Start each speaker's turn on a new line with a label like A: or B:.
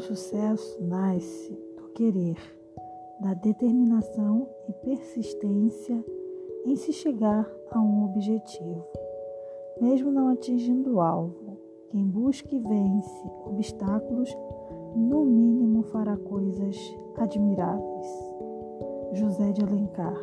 A: O sucesso nasce do querer, da determinação e persistência em se chegar a um objetivo. Mesmo não atingindo o alvo, quem busca e vence obstáculos, no mínimo fará coisas admiráveis. José de Alencar